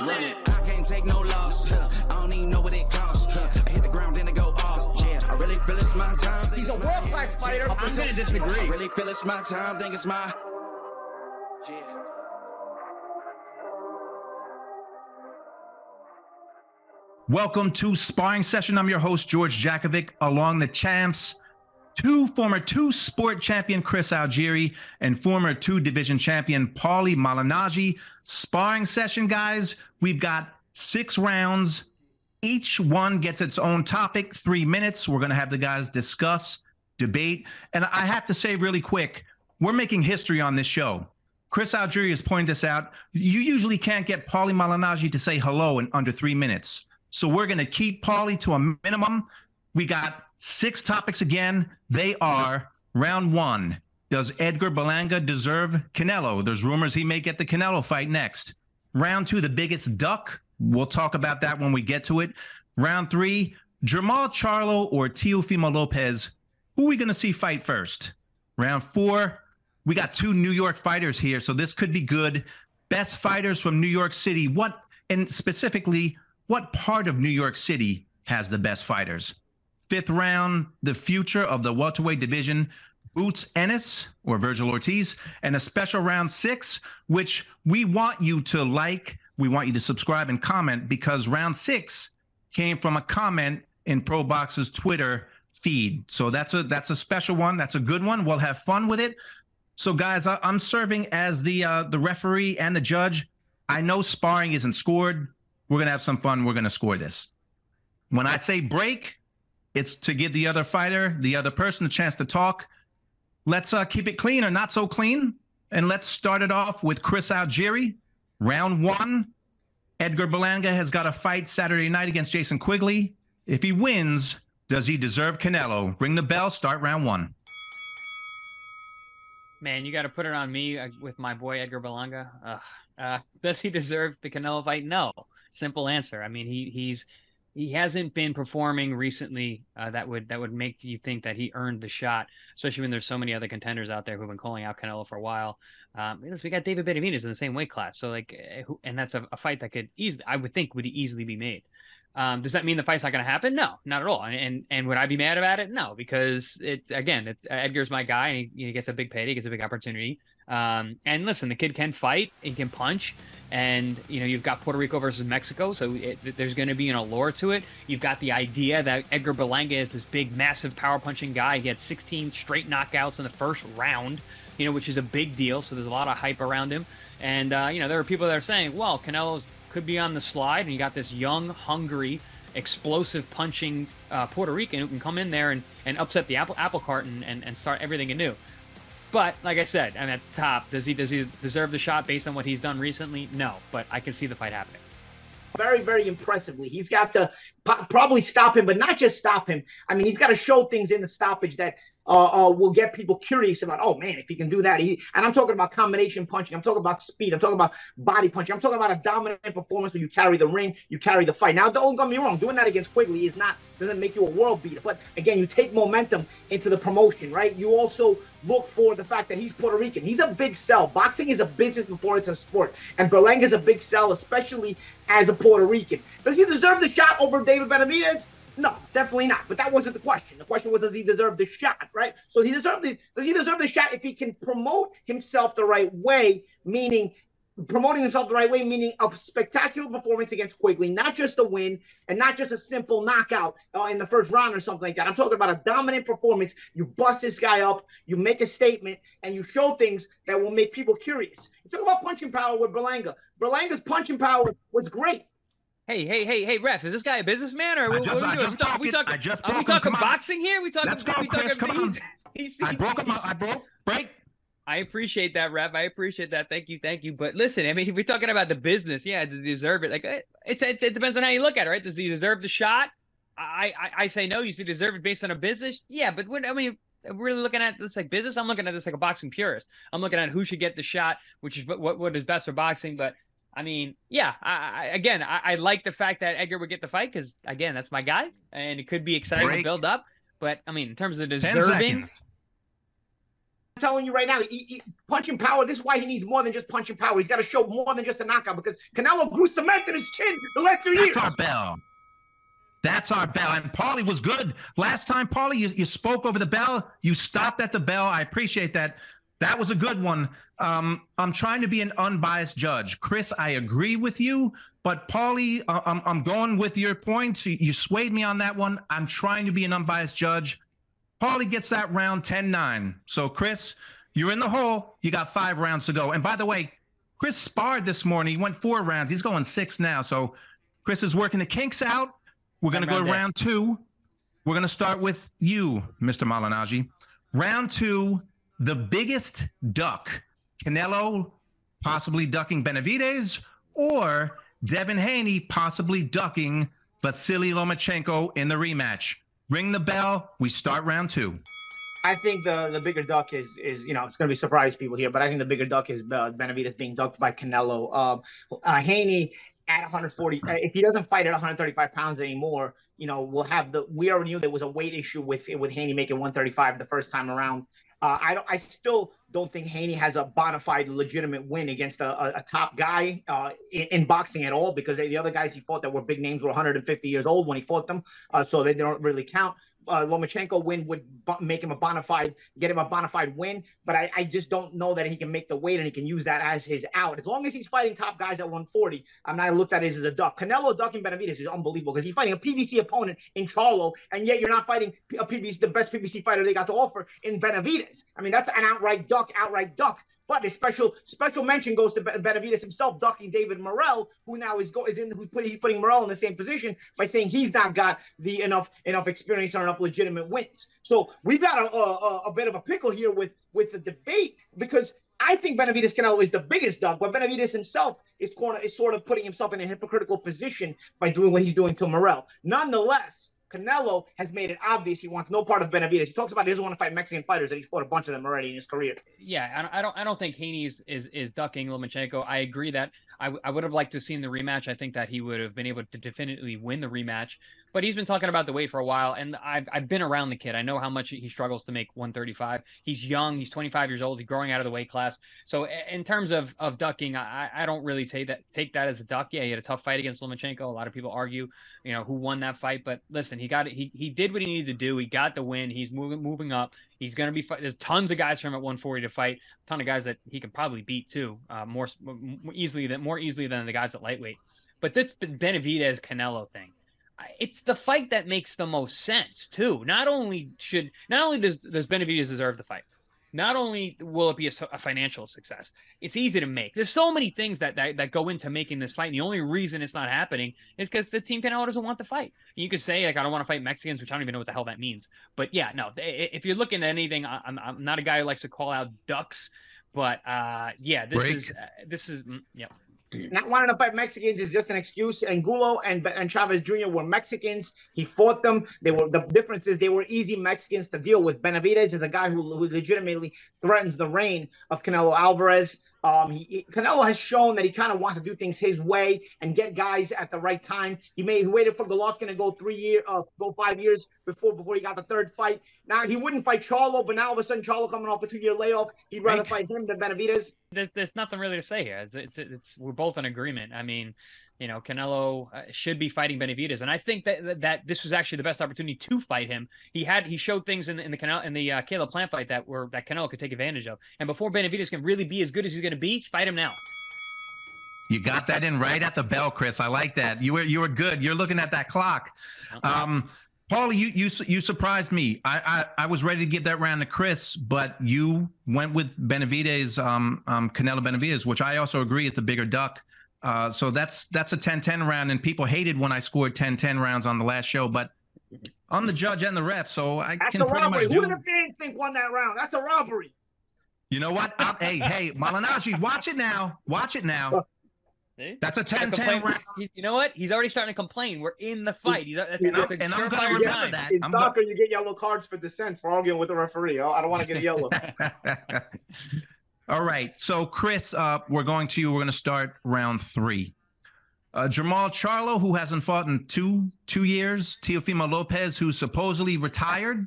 Run it. I can't take no loss. Huh. I don't even know what it costs. Huh. I hit the ground, then I go off. Yeah, I really feel it's my time. He's a world class fighter. I'm going to I disagree. really feel it's my time. Think it's my. Yeah. Welcome to Sparring Session. I'm your host, George Jakovic, along the champs, two former two sport champion Chris Algieri and former two division champion Paulie Malignaggi. Sparring session, guys. We've got six rounds. Each one gets its own topic, three minutes. We're going to have the guys discuss, debate. And I have to say, really quick, we're making history on this show. Chris Algieri has pointed this out. You usually can't get Paulie Malignaggi to say hello in under three minutes. So we're going to keep Paulie to a minimum. We got six topics again. They are round one. Does Edgar Berlanga deserve Canelo? There's rumors he may get the Canelo fight next. Round two, the biggest duck. We'll talk about that when we get to it. Round three, Jamal Charlo or Teofimo Lopez. Who are we going to see fight first? Round four, we got two New York fighters here, so this could be good. Best fighters from New York City. What, and specifically, what part of New York City has the best fighters? Fifth round, the future of the welterweight division. Boots Ennis or Vergil Ortiz, and a special round six, which we want you to like. We want you to subscribe and comment because round six came from a comment in ProBox's Twitter feed. So that's a that's a special one. That's a good one. We'll have fun with it. So guys, I, am serving as the uh, the referee and the judge. I know sparring isn't scored. We're gonna have some fun. We're gonna score this. When I say break, it's to give the other fighter, the other person, a chance to talk. Let's uh, keep it clean or not so clean, and let's start it off with Chris Algieri. Round one. Edgar Berlanga has got a fight Saturday night against Jason Quigley. If he wins, does he deserve Canelo? Ring the bell. Start round one. Man, you got to put it on me uh, with my boy Edgar Berlanga. Uh, uh, does he deserve the Canelo fight? No. Simple answer. I mean, he he's he hasn't been performing recently uh, that would that would make you think that he earned the shot, especially when there's so many other contenders out there who've been calling out Canelo for a while. Um, we got David Benavidez in the same weight class, so like, eh, and that's a, a fight that could easily, I would think, would easily be made. Um, does that mean the fight's not going to happen? No, not at all. And and would I be mad about it? No, because it again, it's Edgar's my guy, and he, he gets a big payday, he gets a big opportunity. Um, and listen, the kid can fight, he can punch, and you know you've got Puerto Rico versus Mexico, so it, there's going to be an allure to it. You've got the idea that Edgar Berlanga is this big, massive power punching guy. He had 16 straight knockouts in the first round, you know, which is a big deal. So there's a lot of hype around him. And uh, you know there are people that are saying, well, Canelo's could be on the slide, and you got this young, hungry, explosive punching uh, Puerto Rican who can come in there and, and upset the apple apple cart and, and, and start everything anew. But like I said, I'm at the top. Does he does he deserve the shot based on what he's done recently? No, but I can see the fight happening very, very impressively. He's got to probably stop him, but not just stop him. I mean, he's got to show things in the stoppage that uh, uh, will get people curious about. Oh man, if he can do that, he, and I'm talking about combination punching. I'm talking about speed. I'm talking about body punching. I'm talking about a dominant performance where you carry the ring, you carry the fight. Now, don't get me wrong. Doing that against Quigley is not doesn't make you a world beater, but again, you take momentum into the promotion, right? You also look for the fact that he's Puerto Rican. He's a big sell. Boxing is a business before it's a sport, and Berlanga is a big sell, especially as a Puerto Rican. Does he deserve the shot over David Benavidez? No, definitely not. But that wasn't the question. The question was, does he deserve the shot, right? So he deserved the. Does he deserve the shot if he can promote himself the right way? Meaning, promoting himself the right way, meaning a spectacular performance against Quigley, not just a win and not just a simple knockout uh, in the first round or something like that. I'm talking about a dominant performance. You bust this guy up, you make a statement, and you show things that will make people curious. You talk about punching power with Berlanga. Berlanga's punching power was great. Hey, hey, hey, hey, ref! Is this guy a businessman or I what, just- what are I we doing? talk- we talking, are we talking boxing here? We talking? Let's go, we talking, Chris. Come on. I broke him. he's- I broke. Break. I appreciate that, ref. I appreciate that. Thank you, thank you. But listen, I mean, if we're talking about the business, yeah, does he deserve it? Like, it, it's, it, it depends on how you look at it, right? Does he deserve the shot? I, I, I say no. You deserve it based on a business. Yeah, but when I mean, we're really looking at this like business. I'm looking at this like a boxing purist. I'm looking at who should get the shot, which is what what is best for boxing. But I mean, yeah, I, I, again, I, I like the fact that Edgar would get the fight because again, that's my guy, and it could be exciting Break. to build up. But I mean, in terms of Ten deserving. I'm telling you right now, he, he, punching power. This is why he needs more than just punching power. He's got to show more than just a knockout because Canelo grew cement in his chin the last few years. That's our bell. That's our bell. And Paulie was good. Last time, Paulie, you, you spoke over the bell. You stopped at the bell. I appreciate that. That was a good one. Um, I'm trying to be an unbiased judge. Chris, I agree with you, but Paulie, I'm, I'm going with your points. You, you swayed me on that one. I'm trying to be an unbiased judge. Paulie gets that round 10 9. So, Chris, you're in the hole. You got five rounds to go. And by the way, Chris sparred this morning. He went four rounds. He's going six now. So, Chris is working the kinks out. We're going to go Round to round two. We're going to start with you, Mr. Malignaggi. Round two, the biggest duck. Canelo possibly ducking Benavidez or Devin Haney possibly ducking Vasily Lomachenko in the rematch. Ring the bell. We start round two. I think the the bigger duck is is you know it's going to be surprise people here, but I think the bigger duck is uh, Benavidez being ducked by Canelo. Um, uh, Haney at 140. uh, If he doesn't fight at 135 pounds anymore, you know we'll have the. We already knew there was a weight issue with with Haney making 135 the first time around. Uh, I don't. I still don't think Haney has a bona fide, legitimate win against a, a, a top guy uh, in, in boxing at all because they, the other guys he fought that were big names were 150 years old when he fought them, uh, so they don't really count. Uh, Lomachenko win would make him a bona fide, get him a bona fide win, but I, I just don't know that he can make the weight and he can use that as his out. As long as he's fighting top guys at 140, I'm not looked at as a duck. Canelo ducking Benavidez is unbelievable because he's fighting a PBC opponent in Charlo, and yet you're not fighting a PBC, the best PBC fighter they got to offer in Benavidez. I mean, that's an outright duck, outright duck. But a special special mention goes to Benavidez himself ducking David Morrell, who now is go is in who put he's putting Morrell in the same position by saying he's not got the enough enough experience or enough legitimate wins. So we've got a, a, a bit of a pickle here with with the debate because I think Benavidez Canelo is the biggest dog, but Benavidez himself is, corner, is sort of putting himself in a hypocritical position by doing what he's doing to Morrell. Nonetheless, Canelo has made it obvious he wants no part of Benavidez. He talks about he doesn't want to fight Mexican fighters, and he's fought a bunch of them already in his career. yeah, I don't, I don't, think Haney is, is, is ducking Lomachenko. I agree that I, would have liked to have seen the rematch. I think that he would have been able to definitively win the rematch. But he's been talking about the weight for a while, and I've, I've been around the kid. I know how much he struggles to make 135. He's young. He's 25 years old. He's growing out of the weight class. So in terms of of ducking, I, I don't really take that take that as a duck. Yeah, he had a tough fight against Lomachenko. A lot of people argue, you know, who won that fight. But listen, he got it. He he did what he needed to do. He got the win. He's moving moving up. He's going to be. Fight- There's tons of guys for him at 140 to fight. A ton of guys that he can probably beat too, uh, more, more easily than more easily than the guys at lightweight. But this Benavidez Canelo thing, it's the fight that makes the most sense too. Not only should not only does does Benavidez deserve the fight, not only will it be a, a financial success, it's easy to make. There's so many things that, that that go into making this fight. And the only reason it's not happening is because the team Canelo doesn't want the fight. You could say like I don't want to fight Mexicans, which I don't even know what the hell that means. But yeah, no. If you're looking at anything, I'm I'm not a guy who likes to call out ducks. But uh, yeah, this Break. is uh, this is mm, yeah. Not wanting to fight Mexicans is just an excuse. Angulo and and Chavez Jr. were Mexicans. He fought them. They were the difference is they were easy Mexicans to deal with. Benavidez is a guy who, who legitimately threatens the reign of Canelo Alvarez. Um, he, Canelo has shown that he kind of wants to do things his way and get guys at the right time. He made he waited for Golovkin to go three year, uh, go five years before before he got the third fight. Now he wouldn't fight Charlo, but now all of a sudden Charlo coming off a two year layoff, he'd rather Right. fight him than Benavidez. there's there's nothing really to say here. It's it's, it's we're both in agreement. I mean, you know, Canelo uh, should be fighting Benavidez, and I think that that- this was actually the best opportunity to fight him. He had he showed things in the, in the Canelo in the uh, Caleb Plant fight that were that Canelo could take advantage of. And before Benavidez can really be as good as he's going to be, fight him now. You got that in right at the bell, Chris. I like that. You were you were good. You're looking at that clock. Um, Paulie, you you you surprised me. I, I I was ready to give that round to Chris, but you went with Benavidez, um, um, Canelo Benavidez, which I also agree is the bigger duck. Uh, so that's that's a 10-10 round, and people hated when I scored 10-10 rounds on the last show, but I'm the judge and the ref, so I That's can a pretty robbery. much Who do. do the fans think won that round? That's a robbery. You know what? i hey, hey, Malignaggi, watch it now. Watch it now. See? That's a 10-10 round. he- you know what? He's already starting to complain. We're in the fight. He's, that's, And I'm- that's a and I'm gonna surefire remember that. In I'm go- soccer, you get yellow cards for dissent for arguing with the referee. Oh, I don't want to get a yellow. All right. So, Chris, uh, we're going to. We're going to start round three. Uh, Jamal Charlo, who hasn't fought in two two years. Teofimo Lopez, who supposedly retired.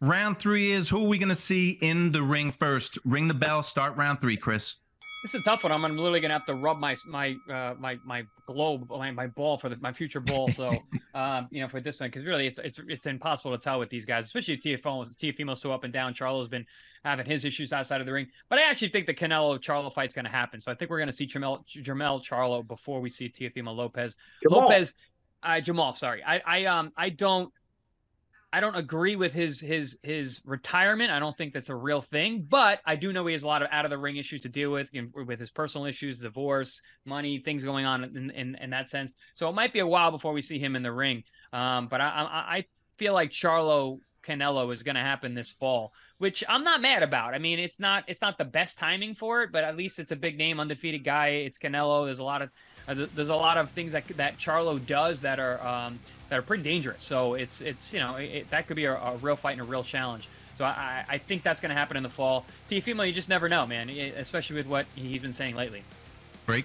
Round three is who are we going to see in the ring first? Ring the bell. Start round three, Chris. This is a tough one. I'm literally gonna have to rub my my uh, my my globe, my, my ball for the, my future ball. So, um, you know, for this one, because really, it's it's it's impossible to tell with these guys, especially Tiafoe. Tiafoe's so up and down. Charlo's been having his issues outside of the ring, but I actually think the Canelo Charlo fight's gonna happen. So I think we're gonna see Jamel Jamel Charlo before we see Teofimo Lopez. Jamal. Lopez, uh, Jamal. Sorry, I I um I don't. I don't agree with his his his retirement. I don't think that's a real thing, but I do know he has a lot of out of the ring issues to deal with, you know, with his personal issues, divorce, money, things going on in, in in that sense. So it might be a while before we see him in the ring. Um, but I I, I feel like Charlo Canelo is going to happen this fall, which I'm not mad about. I mean, it's not it's not the best timing for it, but at least it's a big name, undefeated guy. It's Canelo. There's a lot of uh, there's a lot of things that that Charlo does that are um, that are pretty dangerous. So it's it's you know it, it- that could be a, a real fight and a real challenge. So I, I I think that's going to happen in the fall. Teofimo, you just never know, man. Especially with what he's been saying lately. Break.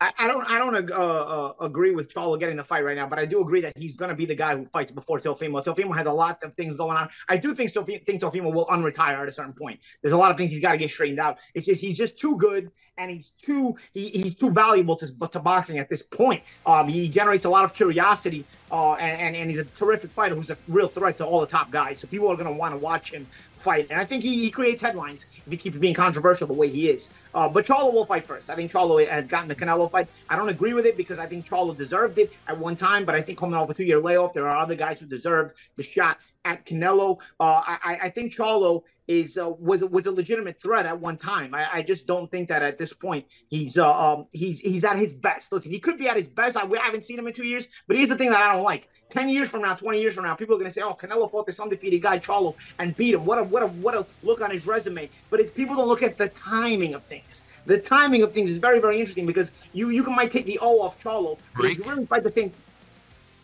I, I don't I don't uh, uh, agree with Charlo getting the fight right now, but I do agree that he's going to be the guy who fights before Teofimo. Teofimo has a lot of things going on. I do think Teofimo, think Teofimo will unretire at a certain point. There's a lot of things he's got to get straightened out. It's just he's just too good and he's too he, he's too valuable to, to boxing at this point. Um, he generates a lot of curiosity uh, and, and and he's a terrific fighter who's a real threat to all the top guys. So people are going to want to watch him fight, and I think he, he creates headlines if he keeps being controversial the way he is. Uh, but Charlo will fight first. I think Charlo has gotten the Canelo fight. I don't agree with it because I think Charlo deserved it at one time, but I think coming off a two-year layoff, there are other guys who deserved the shot at Canelo. Uh, I, I think Charlo is uh, was was a legitimate threat at one time. I, I just don't think that at this point he's uh, um, he's he's at his best. Listen, he could be at his best. I, we haven't seen him in two years, but here's the thing that I don't like: ten years from now, twenty years from now, people are going to say, "Oh, Canelo fought this undefeated guy Charlo and beat him. What a what a what a look on his resume." But it's people don't look at the timing of things. The timing of things is very very interesting because you you can might take the O off Charlo, but if you really fight the same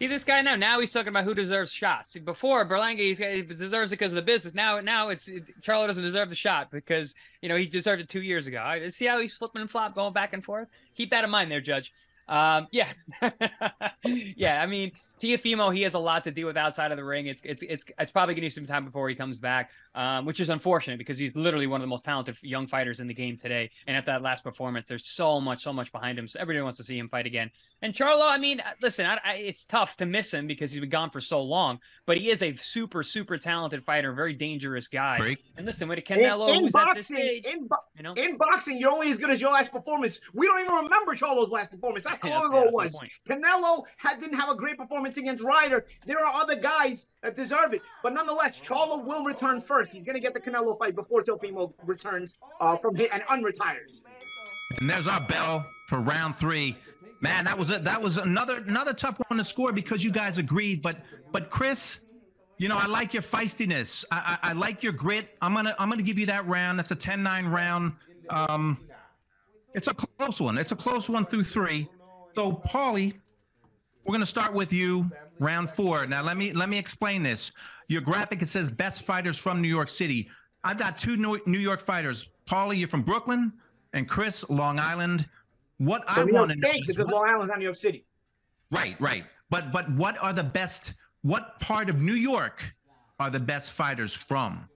See this guy now. Now he's talking about who deserves shots. Before Berlanga, he deserves it because of the business. Now, now it's Charlo doesn't deserve the shot because you know he deserved it two years ago. I, see how he's flipping and flop, going back and forth. Keep that in mind, there, Judge. Um, yeah, yeah. I mean, Teofimo, he has a lot to deal with outside of the ring. It's it's it's it's probably going to be some time before he comes back, um, which is unfortunate because he's literally one of the most talented young fighters in the game today. And at that last performance, there's so much, so much behind him. So everybody wants to see him fight again. And Charlo, I mean, listen, I, I, it's tough to miss him because he's been gone for so long, but he is a super, super talented fighter, very dangerous guy. Break. And listen, with a in, Canelo in who's at this boxing, stage, in, bo- you know, in boxing, you're only as good as your last performance. We don't even remember Charlo's last performance. That's how Yeah, long that's- ago it was. Canelo had, didn't have a great performance against Ryder. There are other guys that deserve it, but nonetheless, Charlo will return first. He's going to get the Canelo fight before Teofimo returns uh, from hit and unretires. And there's our bell for round three. Man, that was it. That was another another tough one to score because you guys agreed. But but Chris, you know I like your feistiness. I I, I like your grit. I'm gonna I'm gonna give you that round. That's a 10-9 round. Um, it's a close one. It's a close one through three. So Paulie, we're gonna start with you. Round four. Now let me let me explain this. Your graphic it says best fighters from New York City. I've got two New York fighters. Paulie, you're from Brooklyn, and Chris, Long Island. What So I want to know State, is because what- Long Island's not New York City. right, right. But but what are the best? What part of New York are the best fighters from?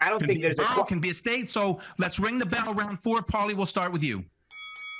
I don't Can think a there's a. can be a state. So let's ring the bell. Round four. Paulie, we'll start with you.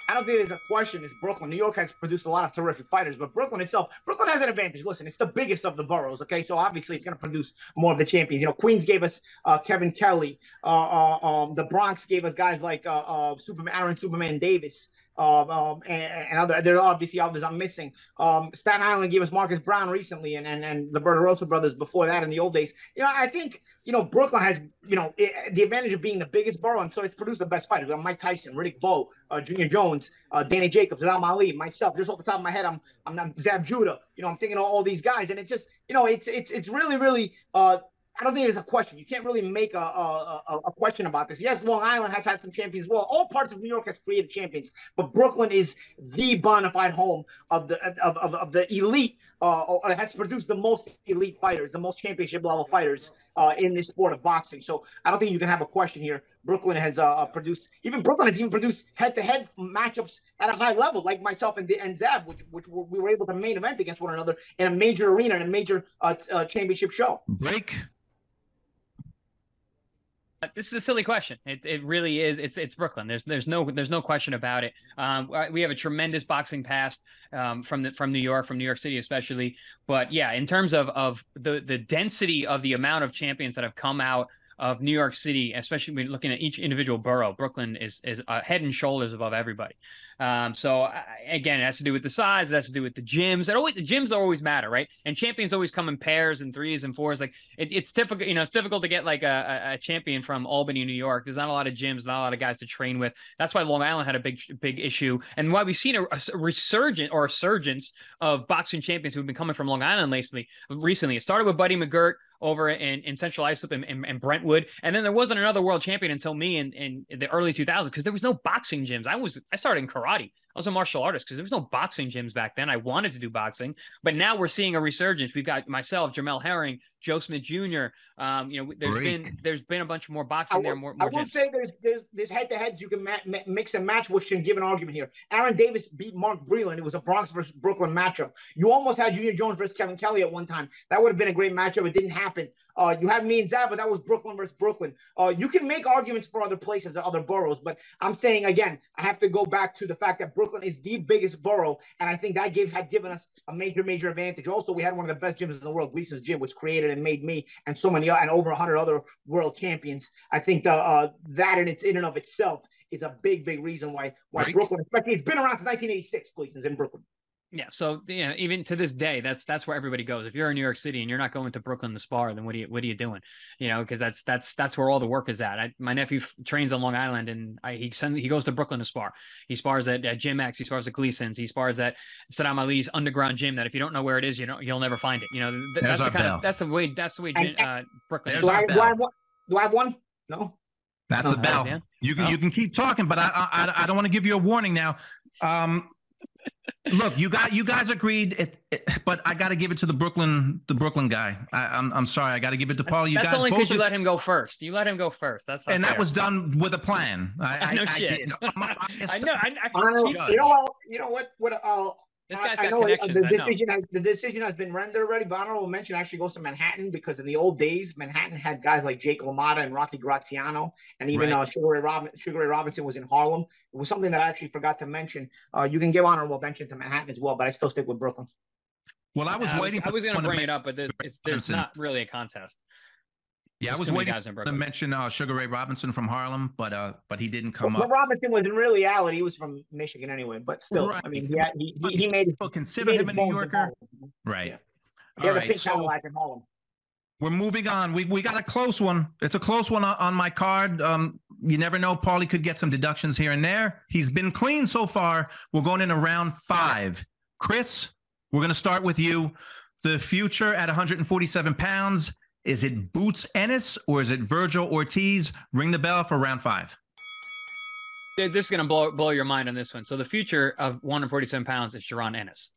I don't think there's a question. It's Brooklyn. New York has produced a lot of terrific fighters, but Brooklyn itself, Brooklyn has an advantage. Listen, it's the biggest of the boroughs. Okay, so obviously it's going to produce more of the champions. You know, Queens gave us uh, Kevin Kelly. Uh, uh, um, the Bronx gave us guys like uh, uh, Superman, Aaron Superman Davis. Um, um, and, and, other. There are obviously others I'm missing. Um, Staten Island gave us Marcus Browne recently, and and and the Berterosa brothers before that in the old days. You know, I think you know Brooklyn has you know it, the advantage of being the biggest borough, and so it's produced the best fighters. Mike Tyson, Riddick Bowe, uh, Junior Jones, uh, Danny Jacobs, Ram Ali, myself. Just off the top of my head, I'm I'm, I'm Zab Judah. You know, I'm thinking of all these guys, and it's just you know it's it's it's really really uh I don't think it's a question. You can't really make a, a, a, question about this. Yes, Long Island has had some champions well. All parts of New York has created champions, but Brooklyn is the bona fide home of the of, of, of the elite. Uh, has produced the most elite fighters, the most championship level fighters uh, in this sport of boxing. So I don't think you can have a question here. Brooklyn has uh, uh produced even Brooklyn has even produced head to head matchups at a high level, like myself and, and Zab, which which we were able to main event against one another in a major arena in a major uh, uh, championship show. Break this is a silly question. It, it really is. It's it's Brooklyn. There's there's no there's no question about it. Um, we have a tremendous boxing past um, from the from New York, from New York City especially. But yeah, in terms of of the the density of the amount of champions that have come out of New York City, especially when looking at each individual borough, Brooklyn is is uh, head and shoulders above everybody. Um, so uh, again, it has to do with the size. It has to do with the gyms. It always the gyms always matter, right? And champions always come in pairs and threes and fours. Like it, it's difficult, you know, it's difficult to get like a, a, champion from Albany, New York. There's not a lot of gyms, not a lot of guys to train with. That's why Long Island had a big big issue, and why we've seen a, a resurgence or a surgence of boxing champions who've been coming from Long Island lately. Recently, it started with Buddy McGirt over in, in Central Islip and, Brentwood. And then there wasn't another world champion until me in, in the early 2000s because there was no boxing gyms. I was I started in karate. I was a martial artist because there was no boxing gyms back then. I wanted to do boxing, but now we're seeing a resurgence. We've got myself, Jamel Herring, Joe Smith Jr. Um, you know, there's Great. been there's been a bunch more boxing will, there. More, more I will gyms. say there's there's there's head to heads you can ma- ma- mix and match, which can give an argument here. Aaron Davis beat Mark Breland. It was a Bronx versus Brooklyn matchup. You almost had Junior Jones versus Kevin Kelly at one time. That would have been a great matchup. It didn't happen. Uh, you had me and Zab, but that was Brooklyn versus Brooklyn. Uh, you can make arguments for other places, or other boroughs, but I'm saying again, I have to go back to the fact that Brooklyn is the biggest biggest borough, and I think that gave had given us a major, major advantage. Also, we had one of the best gyms in the world, Gleason's Gym, which created and made me and so many and over hundred other world champions. I think the, uh, that in its in and of itself is a big, big reason why why right. Brooklyn, especially it's been around since 1986. Gleason's in Brooklyn. Yeah, so you know, even to this day, that's that's where everybody goes. If you're in New York City and you're not going to Brooklyn to spar, then what are you what are you doing? You know, because that's that's that's where all the work is at. I, my nephew trains on Long Island, and I, he send, he goes to Brooklyn to spar. He spars at, at Gym X, he spars at Gleason's, he spars at Saddam Ali's underground gym. That if you don't know where it is, you don't you'll never find it. You know, th- that's the kind of that's the way that's the way uh, Brooklyn. Do I, do, I, do I have one? No. That's the bell. You can oh. you can keep talking, but I I, I don't want to give you a warning now. Um, Look, you got you guys agreed, it, it, but I got to give it to the Brooklyn the Brooklyn guy. I, am I'm, I'm sorry, I got to give it to Paul. You that's guys only because you let him go first. You let him go first. That's and fair. that was done with a plan. I, I know I, shit. I, I know. I, you know what? You know what? What? Uh, this guy's got I know connections. The decision, has, the decision has been rendered already. But honorable mention actually goes to Manhattan because in the old days, Manhattan had guys like Jake LaMotta and Rocky Graziano, and even right. uh, Sugar, Ray Rob- Sugar Ray Robinson was in Harlem. It was something that I actually forgot to mention. Uh, you can give honorable mention to Manhattan as well, but I still stick with Brooklyn. Well, I was I waiting. Was, I was going to bring it up, but there's, there's not really a contest. Yeah, I was waiting to mention uh, Sugar Ray Robinson from Harlem, but uh, but he didn't come well, up. Robinson was in reality he was from Michigan anyway, but still, right. I mean, he he, he, he made his. Consider him a New Yorker, right? Yeah. He All right, so in Harlem. We're moving on. We we got a close one. It's a close one on my card. Um, you never know. Paulie could get some deductions here and there. He's been clean so far. We're going into round five. Chris, we're going to start with you. The future at 147 pounds is it Boots Ennis or is it Vergil Ortiz? Ring the bell for round five. This is going to blow blow your mind on this one. So the future of 147 pounds is Jaron Ennis.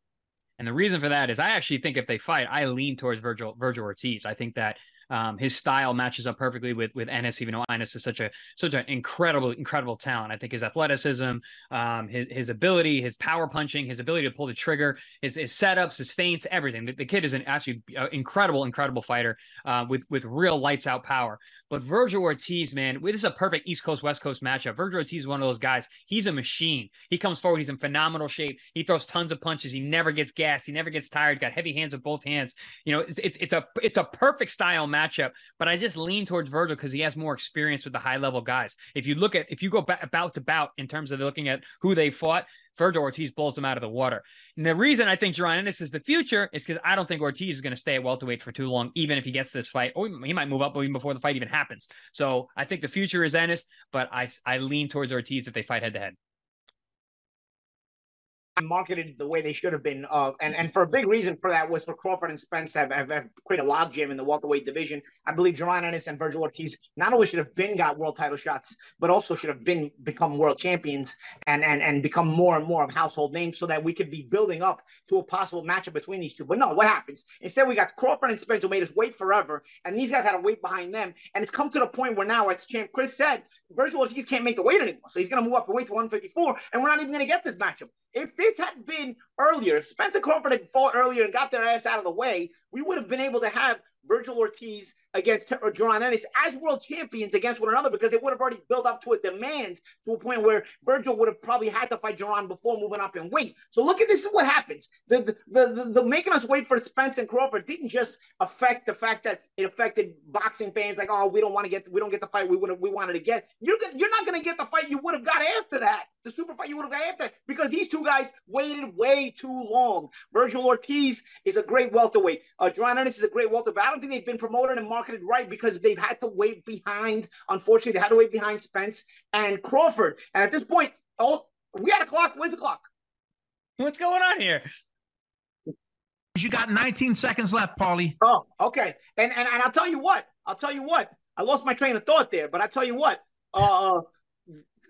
And the reason for that is I actually think if they fight, I lean towards Vergil, Vergil Ortiz. I think that um, his style matches up perfectly with with Ennis, even though Ennis is such a such an incredible incredible talent. I think his athleticism, um, his his ability, his power punching, his ability to pull the trigger, his, his setups, his feints, everything. The, the kid is an actually uh, incredible incredible fighter uh, with with real lights out power. But Vergil Ortiz, man, this is a perfect East Coast West Coast matchup. Vergil Ortiz is one of those guys. He's a machine. He comes forward. He's in phenomenal shape. He throws tons of punches. He never gets gassed. He never gets tired. Got heavy hands with both hands. You know, it's, it's, it's a it's a perfect style matchup, but I just lean towards Vergil because he has more experience with the high level guys. If you look at if you go bout to bout in terms of looking at who they fought, Vergil Ortiz blows them out of the water. And the reason I think Jaron Ennis is the future is because I don't think Ortiz is going to stay at welterweight for too long, even if he gets this fight, or he might move up even before the fight even happens. So I think the future is Ennis, but I I lean towards Ortiz if they fight head to head marketed the way they should have been. Uh, and, and for a big reason for that was for Crawford and Spence have, have, have created a logjam in the welterweight division. I believe Jaron Ennis and Vergil Ortiz not only should have been got world title shots, but also should have been become world champions and, and, and become more and more of household names so that we could be building up to a possible matchup between these two. But no, what happens? Instead, we got Crawford and Spence who made us wait forever, and these guys had to wait behind them. And it's come to the point where now, as Champ Chris said, Vergil Ortiz can't make the weight anymore. So he's going to move up the weight to 154, and we're not even going to get this matchup. If had been earlier, if Spencer Crawford had fought earlier and got their ass out of the way, we would have been able to have Vergil Ortiz against Jaron Ennis as world champions against one another because they would have already built up to a demand to a point where Vergil would have probably had to fight Jaron before moving up in weight. So look at this is what happens. The the, the, the, the making us wait for Spence and Crawford didn't just affect the fact that it affected boxing fans like, oh, we don't want to get we don't get the fight we would we wanted to get. You're you're not gonna get the fight you would have got after that. The super fight you would have got after because these two guys waited way too long. Vergil Ortiz is a great welterweight. Uh, Jaron Ennis is a great welterweight. I don't think they've been promoted and marketed right because they've had to wait behind. Unfortunately, they had to wait behind Spence and Crawford. And at this point, oh, we had a clock. Where's the clock? What's going on here? You got 19 seconds left, Paulie. Oh, okay. And, and and I'll tell you what. I'll tell you what. I lost my train of thought there, but I tell you what. Uh,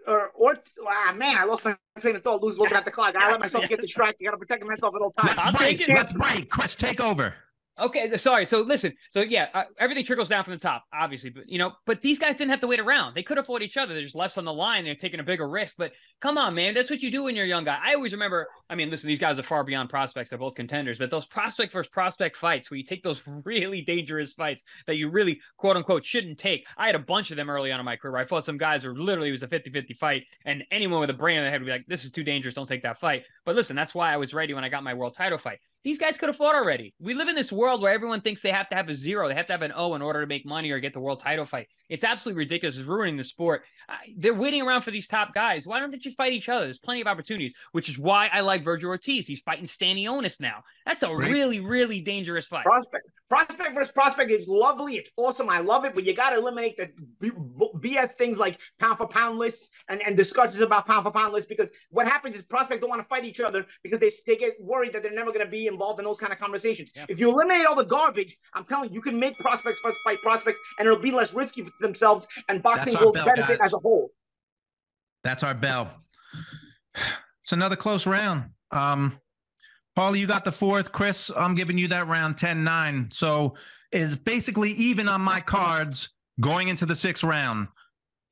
or, or ah, man, I lost my train of thought. Lose looking at the clock. I let myself get distracted. I got to protect myself at all times. Let's break. Let's break. Chris, take over. Okay, sorry. So listen. So yeah, uh, everything trickles down from the top, obviously. But you know, but these guys didn't have to wait around. They could fought each other. There's less on the line. They're taking a bigger risk. But come on, man, that's what you do when you're a young guy. I always remember. I mean, listen, these guys are far beyond prospects. They're both contenders. But those prospect versus prospect fights, where you take those really dangerous fights that you really quote unquote shouldn't take. I had a bunch of them early on in my career. I fought some guys who literally was a 50-50 fight, and anyone with a brain in their head would be like, "This is too dangerous. Don't take that fight." But listen, that's why I was ready when I got my world title fight. These guys could have fought already. We live in this world where everyone thinks they have to have a zero, they have to have an O in order to make money or get the world title fight. It's absolutely ridiculous. It's ruining the sport. they're waiting around for these top guys. Why don't they just fight each other? There's plenty of opportunities, which is why I like Vergil Ortiz. He's fighting Stanionis now. That's a really, really dangerous fight. Prospect, prospect versus prospect is lovely. It's awesome. I love it, but you got to eliminate the BS things like pound for pound lists and, and discussions about pound for pound lists because what happens is prospect don't want to fight each other because they, they get worried that they're never going to be involved in those kind of conversations. Yeah. If you eliminate all the garbage, I'm telling you, you can make prospects fight prospects and it'll be less risky for themselves and boxing will benefit guys. as a whole. That's our bell. It's another close round. Um, Paulie, you got the fourth. Chris, I'm giving you that round 10 9. So it's basically even on my cards going into the sixth round.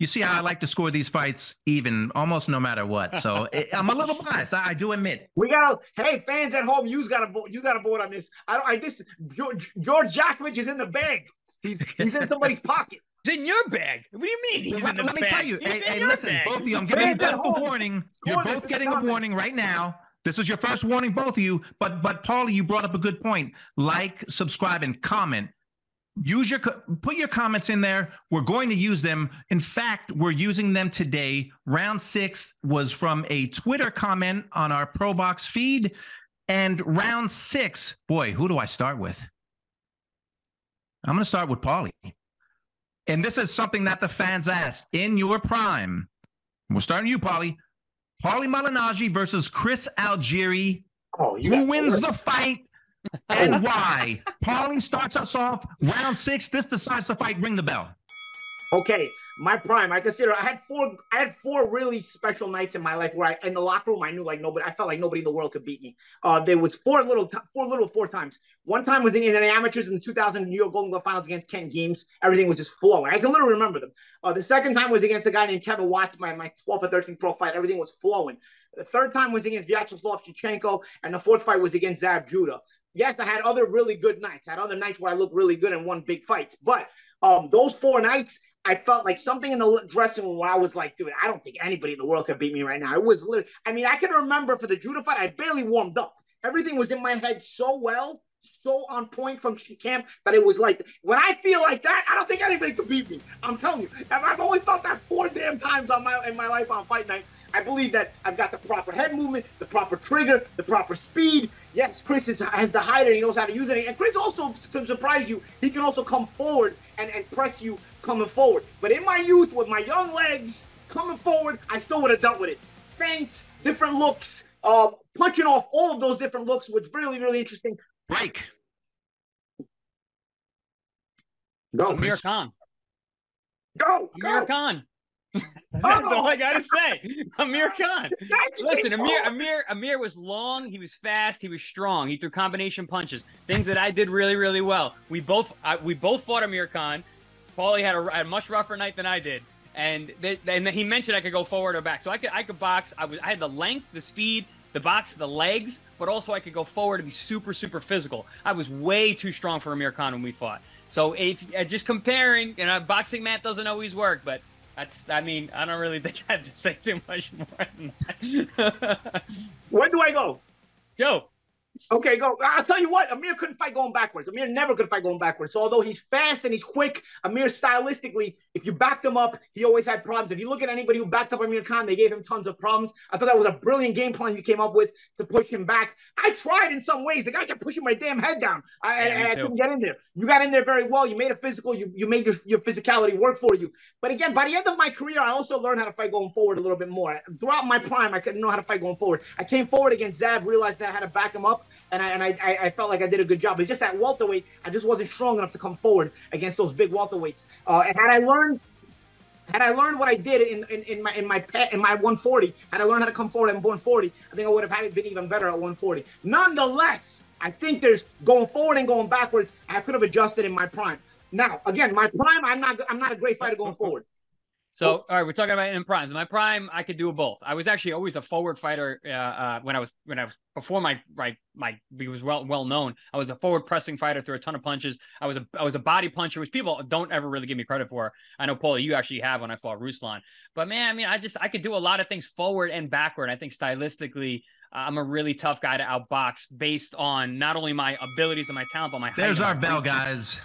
You see how I like to score these fights even, almost no matter what. So eh, I'm a little biased. I, I, do admit. We got hey fans at home. You got to vote. You got to vote on this. I don't. I this George, George Jakovich is in the bag. He's he's in somebody's pocket. It's in your bag. What do you mean? He's in the bag. Let bag? me tell you. He's hey, hey listen, bag. both of you. I'm giving you both a warning. You're both getting a warning right now. This is your first warning, both of you. But but Paulie, you brought up a good point. Like, subscribe, and comment. Use your put your comments in there. We're going to use them. In fact, we're using them today. Round six was from a Twitter comment on our ProBox feed, and round six. Boy, who do I start with? I'm going to start with Paulie. And this is something that the fans asked in your prime. We're starting you, Paulie. Paulie Malignaggi versus Chris Algieri. Oh, Who wins the fight and why? Paulie starts us off round six. This decides the fight. Ring the bell. Okay, my prime. I consider I had four. I had four really special nights in my life where I in the locker room I knew like nobody. I felt like nobody in the world could beat me. Uh, there was four little, four little, four times. One time was in, in the amateurs in the 2000 New York Golden Glove Finals against Ken Games. Everything was just flowing. I can literally remember them. Uh, the second time was against a guy named Kevin Watts, my my 12th or 13th pro fight. Everything was flowing. The third time was against Vyacheslav Senchenko, and the fourth fight was against Zab Judah yes, I had other really good nights. I had other nights where I looked really good and won big fights. But um, those four nights, I felt like something in the dressing room where I was like, dude, I don't think anybody in the world could beat me right now. It was literally, I mean, I can remember for the Judah fight, I barely warmed up. Everything was in my head so well so on point from camp that it was like when I feel like that, I don't think anybody could beat me. I'm telling you, I've only felt that four damn times on my in my life on fight night. I believe that I've got the proper head movement, the proper trigger, the proper speed. Yes, Chris is, has the hider, he knows how to use it. And Chris also can surprise you. He can also come forward and, and press you coming forward. But in my youth, with my young legs coming forward, I still would have dealt with it. Feints, different looks, uh, punching off all of those different looks was really, really interesting. Break. Go, Amir Chris. Khan. Go, Amir go. Khan. That's all I gotta say. Amir oh, Khan. Listen, oh. Amir. Amir, Amir was long. He was fast. He was strong. He threw combination punches, things that I did really, really well. We both, I, we both fought Amir Khan. Paulie had a, had a much rougher night than I did, and th- and he mentioned I could go forward or back, so I could, I could box. I was, I had the length, the speed, the box, the legs, but also I could go forward and be super, super physical. I was way too strong for Amir Khan when we fought. So if uh, just comparing, you know, boxing mat doesn't always work, but that's, I mean, I don't really think I have to say too much more than that. Where do I go? Joe, Okay, go. I'll tell you what, Amir couldn't fight going backwards. Amir never could fight going backwards. So although he's fast and he's quick, Amir stylistically, if you backed him up, he always had problems. If you look at anybody who backed up Amir Khan, they gave him tons of problems. I thought that was a brilliant game plan you came up with to push him back. I tried in some ways. The guy kept pushing my damn head down. I, Yeah, and I couldn't get in there. You got in there very well. You made it physical. You, you made your, your physicality work for you. But again, by the end of my career, I also learned how to fight going forward a little bit more. Throughout my prime, I couldn't know how to fight going forward. I came forward against Zab, realized that I had to back him up, and I and I, I, felt like I did a good job. But just at welterweight, I just wasn't strong enough to come forward against those big welterweights. Uh, and had I learned had I learned what I did in, in, in my in my pet in my 140, had I learned how to come forward at 140, I think I would have had it been even better at 140. Nonetheless, I think there's going forward and going backwards. I could have adjusted in my prime. Now, again, my prime, I'm not I'm not a great fighter going forward. So, all right, we're talking about in primes. My prime, I could do both. I was actually always a forward fighter uh, uh, when I was when I was before my my my he was well well known. I was a forward pressing fighter, threw a ton of punches. I was a I was a body puncher, which people don't ever really give me credit for. I know Paul, you actually have when I fought Ruslan. But man, I mean, I just I could do a lot of things forward and backward. I think stylistically, I'm a really tough guy to outbox based on not only my abilities and my talent, but my height There's our bell, guys.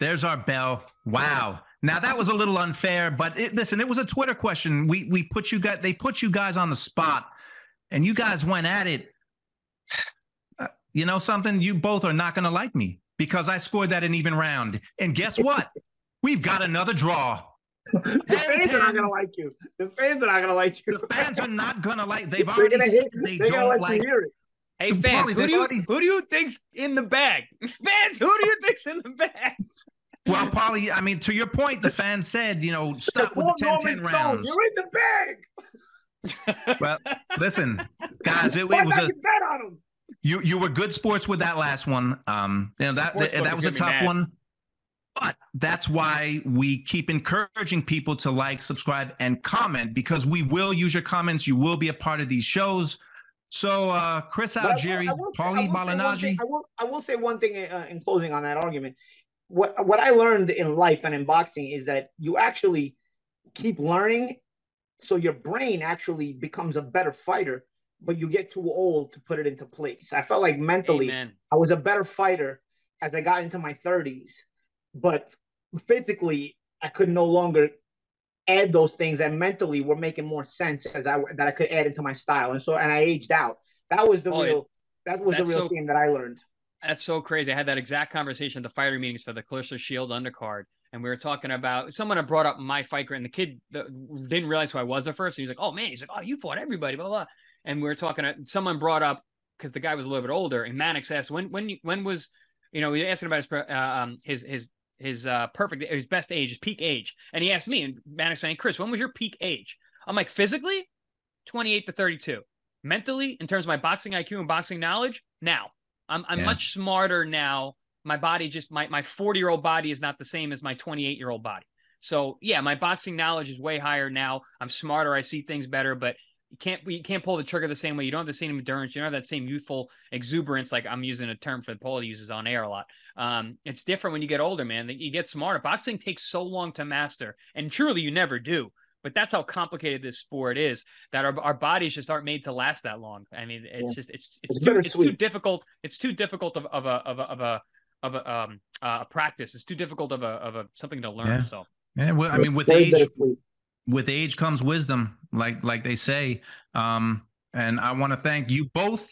There's our bell. Wow. Now that was a little unfair, but it, listen, it was a Twitter question. We we put you guys, they put you guys on the spot, and you guys went at it. Uh, You know something? You both are not going to like me because I scored that an even round. And guess what? We've got another draw. The fans are not gonna like you. The fans are not gonna like you. The fans are not going to like. They've They're already gonna said they they're don't like to like. hear it. Hey Paulie, fans, who do you already- who do you think's in the bag? Fans, who do you think's in the bag? Well, Paulie, I mean, to your point, the fan said, you know, stop with the Quote 10 Norman 10 Stone, rounds. You're in the bag. Well, listen, guys, it, it was a you bet on him? you you were good sports with that last one. Um, you know that Sports that, book that is was a tough mad. one, but that's why we keep encouraging people to like, subscribe, and comment because we will use your comments. You will be a part of these shows. So, uh, Chris But I Algieri, I will say- I Paulie will Malignaggi. I will, I will say one thing uh, in closing on that argument. What what I learned in life and in boxing is that you actually keep learning, so your brain actually becomes a better fighter, but you get too old to put it into place. I felt like mentally Amen. I was a better fighter as I got into my 30s, but physically I could no longer add those things that mentally were making more sense as I that I could add into my style. And so and I aged out. That was the Oh, real that was the real so- thing that I learned. That's so crazy. I had that exact conversation at the fighter meetings for the Claressa Shield undercard. And we were talking about someone had brought up my fight and the kid didn't realize who I was at first. And he was like, Oh man, he's like, Oh, you fought everybody, blah blah. And we were talking someone brought up because the guy was a little bit older, and Mannix asked when when when was you know, he was asking about his uh, um his his his uh perfect his best age, his peak age. And he asked me, and Mannix saying, Chris, when was your peak age? I'm like, physically, 28 to 32. Mentally, in terms of my boxing IQ and boxing knowledge, now. I'm I'm Yeah. much smarter now. My body just my my 40 year old body is not the same as my 28 year old body. So yeah, my boxing knowledge is way higher now. I'm smarter. I see things better, but you can't you can't pull the trigger the same way. You don't have the same endurance. You don't have that same youthful exuberance. Like I'm using a term for the Paul uses on air a lot. Um, it's different when you get older, man. That you get smarter. Boxing takes so long to master, and truly, you never do. But that's how complicated this sport is. That our, our bodies just aren't made to last that long. I mean, it's yeah. just it's it's, it's too it's too difficult. It's too difficult of, of a of a of a of a um uh, practice. It's too difficult of a of a something to learn. Yeah. So yeah, well, I mean, with age, with age comes wisdom, like like they say. Um, and I want to thank you both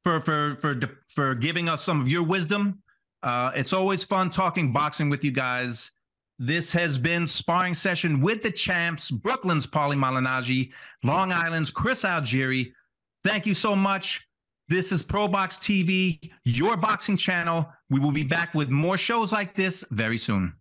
for for for for giving us some of your wisdom. Uh, it's always fun talking boxing with you guys. This has been sparring session with the champs, Brooklyn's Paulie Malignaggi, Long Island's Chris Algieri. Thank you so much. This is ProBox TV, your boxing channel. We will be back with more shows like this very soon.